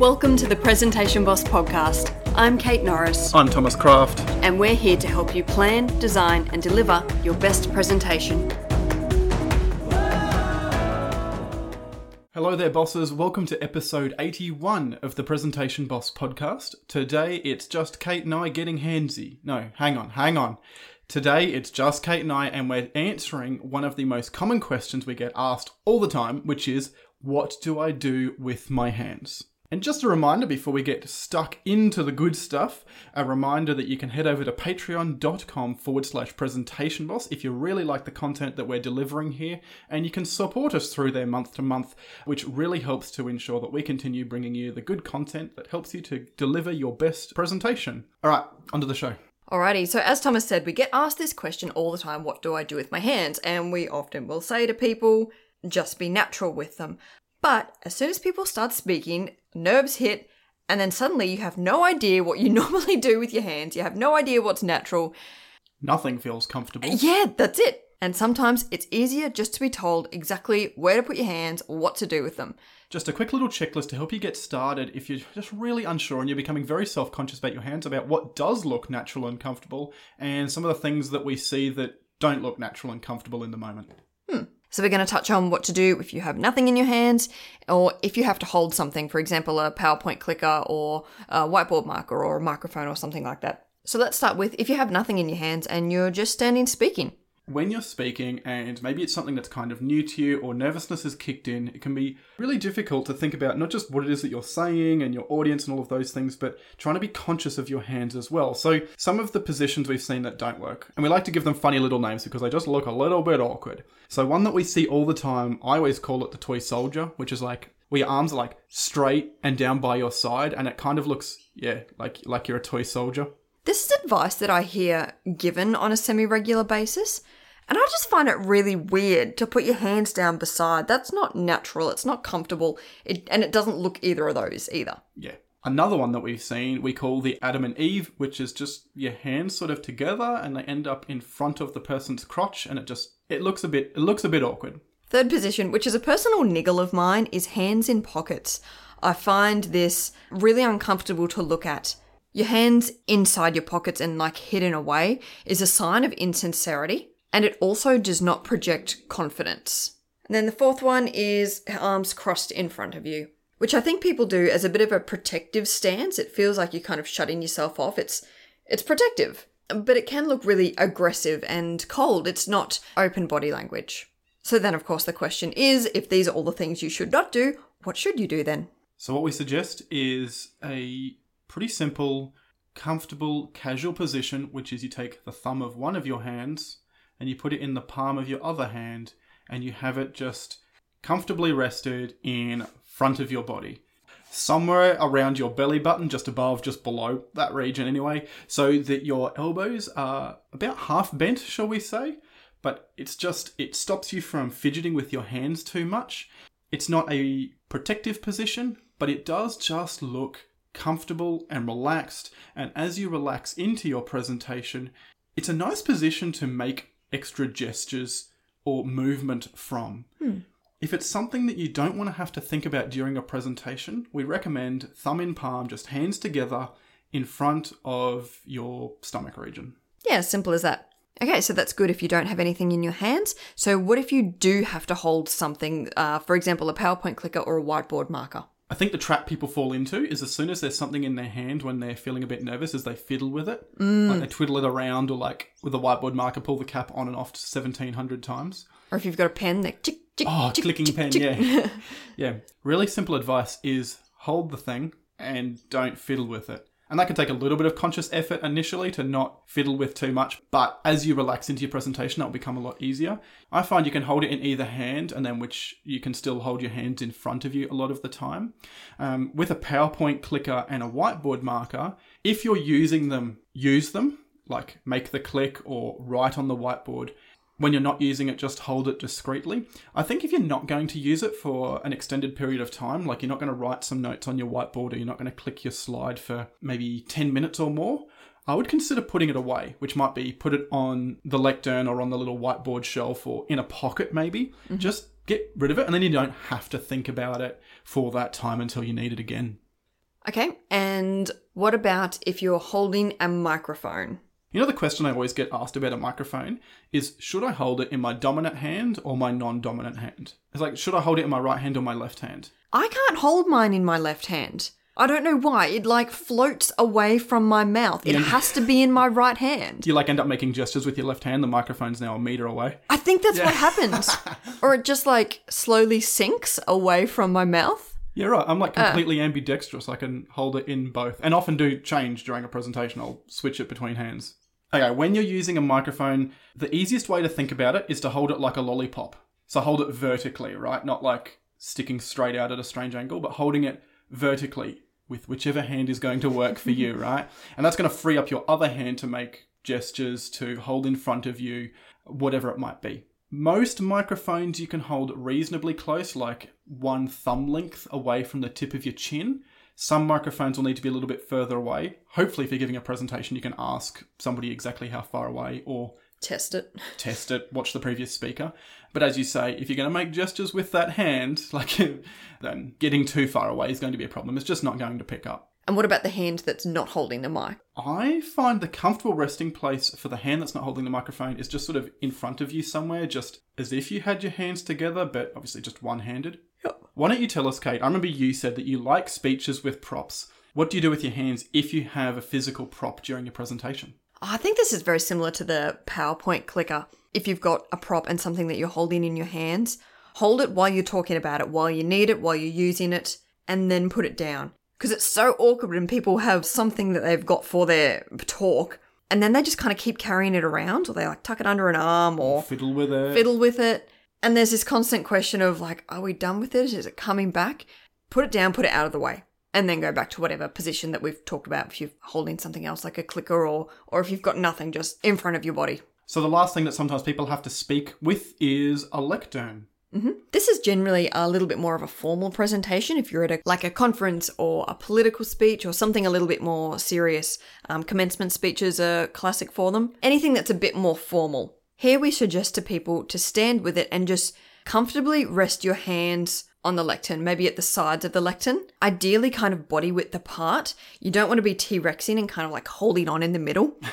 Welcome to the Presentation Boss podcast. I'm Kate Norris, I'm Thomas Kraft. and we're here to help you plan, design, and deliver your best presentation. Hello there, bosses. Welcome to episode 81 of the Presentation Boss podcast. Today it's just Kate and I getting handsy. No, hang on, hang on. Today it's just Kate and I, and we're answering one of the most common questions we get asked all the time, which is what do I do with my hands? And just a reminder before we get stuck into the good stuff, a reminder that you can head over to patreon.com forward slash presentation boss if you really like the content that we're delivering here, and you can support us through there month to month, which really helps to ensure that we continue bringing you the good content that helps you to deliver your best presentation. All right, onto the show. Alrighty, so as Thomas said, we get asked this question all the time what do I do with my hands? And we often will say to people, just be natural with them. But as soon as people start speaking, nerves hit, and then suddenly you have no idea what you normally do with your hands. You have no idea what's natural. Nothing feels comfortable. Yeah, that's it. And sometimes it's easier just to be told exactly where to put your hands, or what to do with them. Just a quick little checklist to help you get started if you're just really unsure and you're becoming very self conscious about your hands, about what does look natural and comfortable, and some of the things that we see that don't look natural and comfortable in the moment. So we're going to touch on what to do if you have nothing in your hands or if you have to hold something, for example, a PowerPoint clicker or a whiteboard marker or a microphone or something like that. So let's start with if you have nothing in your hands and you're just standing speaking. When you're speaking, and maybe it's something that's kind of new to you or nervousness has kicked in, it can be really difficult to think about not just what it is that you're saying and your audience and all of those things, but trying to be conscious of your hands as well. So, some of the positions we've seen that don't work, and we like to give them funny little names because they just look a little bit awkward. So, one that we see all the time, I always call it the toy soldier, which is like where your arms are like straight and down by your side, and it kind of looks, yeah, like like you're a toy soldier. This is advice that I hear given on a semi regular basis. And I just find it really weird to put your hands down beside. That's not natural. It's not comfortable. It, and it doesn't look either of those either. Yeah. Another one that we've seen we call the Adam and Eve, which is just your hands sort of together and they end up in front of the person's crotch and it just it looks a bit it looks a bit awkward. Third position, which is a personal niggle of mine, is hands in pockets. I find this really uncomfortable to look at. Your hands inside your pockets and like hidden away is a sign of insincerity, and it also does not project confidence. And then the fourth one is arms crossed in front of you, which I think people do as a bit of a protective stance. It feels like you're kind of shutting yourself off. It's it's protective, but it can look really aggressive and cold. It's not open body language. So then, of course, the question is if these are all the things you should not do, what should you do then? So what we suggest is a pretty simple, comfortable, casual position, which is you take the thumb of one of your hands and you put it in the palm of your other hand and you have it just comfortably rested in front of your body. Somewhere around your belly button, just above, just below that region anyway, so that your elbows are about half bent, shall we say? But it's just, it stops you from fidgeting with your hands too much. It's not a protective position, but it does just look comfortable and relaxed. And as you relax into your presentation, it's a nice position to make extra gestures or movement from. If it's something that you don't want to have to think about during a presentation, we recommend thumb in palm, just hands together in front of your stomach region. Yeah, simple as that. Okay, so that's good if you don't have anything in your hands. So, what if you do have to hold something, uh, for example, a PowerPoint clicker or a whiteboard marker? I think the trap people fall into is as soon as there's something in their hand when they're feeling a bit nervous, is they fiddle with it. Mm. Like they twiddle it around or like with a whiteboard marker, pull the cap on and off 1700 times. Or if you've got a pen, like tick, tick, Oh, tick, clicking tick, pen, tick. yeah. yeah. Really simple advice is hold the thing and don't fiddle with it. And that can take a little bit of conscious effort initially to not fiddle with too much, but as you relax into your presentation, that will become a lot easier. I find you can hold it in either hand, and then which you can still hold your hands in front of you a lot of the time. Um, with a PowerPoint clicker and a whiteboard marker, if you're using them, use them, like make the click or write on the whiteboard when you're not using it, just hold it discreetly. I think if you're not going to use it for an extended period of time, like you're not going to write some notes on your whiteboard or you're not going to click your slide for maybe 10 minutes or more, I would consider putting it away, which might be put it on the lectern or on the little whiteboard shelf or in a pocket maybe. Mm-hmm. Just get rid of it and then you don't have to think about it for that time until you need it again. Okay, and what about if you're holding a microphone? You know, the question I always get asked about a microphone is should I hold it in my dominant hand or my non dominant hand? It's like, should I hold it in my right hand or my left hand? I can't hold mine in my left hand. I don't know why. It like floats away from my mouth. It Yeah. has to be in my right hand. You like end up making gestures with your left hand? The microphone's now a meter away. I think that's what happens. or it just like slowly sinks away from my mouth. Yeah, right. I'm like uh. completely ambidextrous. I can hold it in both, and often do change during a presentation. I'll switch it between hands. Okay, when you're using a microphone, the easiest way to think about it is to hold it like a lollipop. So hold it vertically, right? Not like sticking straight out at a strange angle, but holding it vertically with whichever hand is going to work for you, right? And that's going to free up your other hand to make gestures, to hold in front of you, whatever it might be. Most microphones you can hold reasonably close, like one thumb length away from the tip of your chin. Some microphones will need to be a little bit further away. Hopefully, if you're giving a presentation, you can ask somebody exactly how far away or Test it. test it, watch the previous speaker. But as you say, if you're going to make gestures with that hand, like then getting too far away is going to be a problem. It's just not going to pick up. And what about the hand that's not holding the mic? I find the comfortable resting place for the hand that's not holding the microphone is just sort of in front of you somewhere, just as if you had your hands together, but obviously just one handed. Why don't you tell us, Kate? I remember you said that you like speeches with props. What do you do with your hands if you have a physical prop during your presentation? I think this is very similar to the PowerPoint clicker. If you've got a prop and something that you're holding in your hands, hold it while you're talking about it, while you need it, while you're using it, and then put it down. Because it's so awkward when people have something that they've got for their talk, and then they just kind of keep carrying it around, or they like tuck it under an arm, or Fiddle with it. fiddle with it. And there's this constant question of like, are we done with it? Is it coming back? Put it down, put it out of the way, and then go back to whatever position that we've talked about. If you're holding something else like a clicker, or or if you've got nothing just in front of your body. So the last thing that sometimes people have to speak with is a lectern. This is generally a little bit more of a formal presentation. If you're at a like a conference or a political speech or something a little bit more serious, um, commencement speeches are classic for them. Anything that's a bit more formal. Here we suggest to people to stand with it and just comfortably rest your hands on the lectern, maybe at the sides of the lectern. Ideally, kind of body width apart. You don't want to be T Rexing and kind of like holding on in the middle.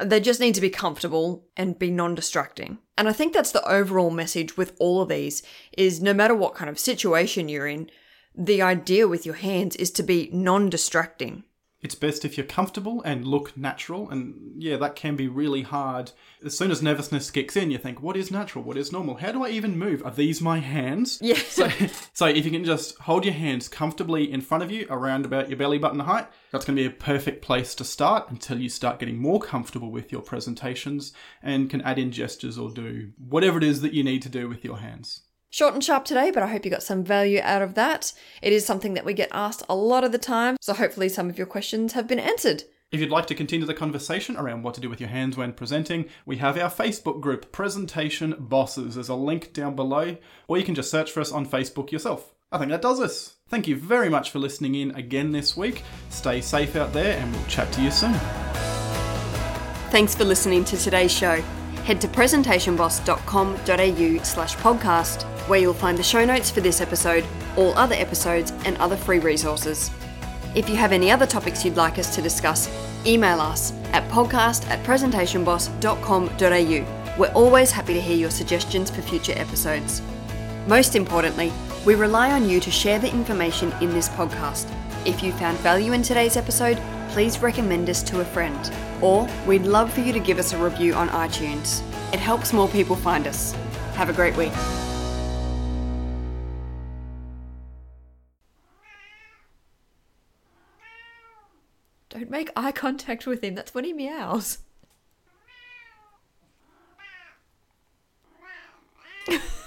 They just need to be comfortable and be non-distracting. And I think that's the overall message with all of these is no matter what kind of situation you're in, the idea with your hands is to be non-distracting. It's best if you're comfortable and look natural, and yeah, that can be really hard. As soon as nervousness kicks in, you think, what is natural? What is normal? How do I even move? Are these my hands? Yeah. So, so if you can just hold your hands comfortably in front of you, around about your belly button height, that's going to be a perfect place to start until you start getting more comfortable with your presentations and can add in gestures or do whatever it is that you need to do with your hands. Short and sharp today, but I hope you got some value out of that. It is something that we get asked a lot of the time, so hopefully some of your questions have been answered. If you'd like to continue the conversation around what to do with your hands when presenting, we have our Facebook group, Presentation Bosses. There's a link down below, or you can just search for us on Facebook yourself. I think that does us. Thank you very much for listening in again this week. Stay safe out there, and we'll chat to you soon. Thanks for listening to today's show. Head to presentationboss.com.au slash podcast, where you'll find the show notes for this episode, all other episodes, and other free resources. If you have any other topics you'd like us to discuss, email us at podcast at presentationboss.com.au. We're always happy to hear your suggestions for future episodes. Most importantly, we rely on you to share the information in this podcast. If you found value in today's episode, please recommend us to a friend. Or we'd love for you to give us a review on iTunes. It helps more people find us. Have a great week. Don't make eye contact with him, that's when he meows.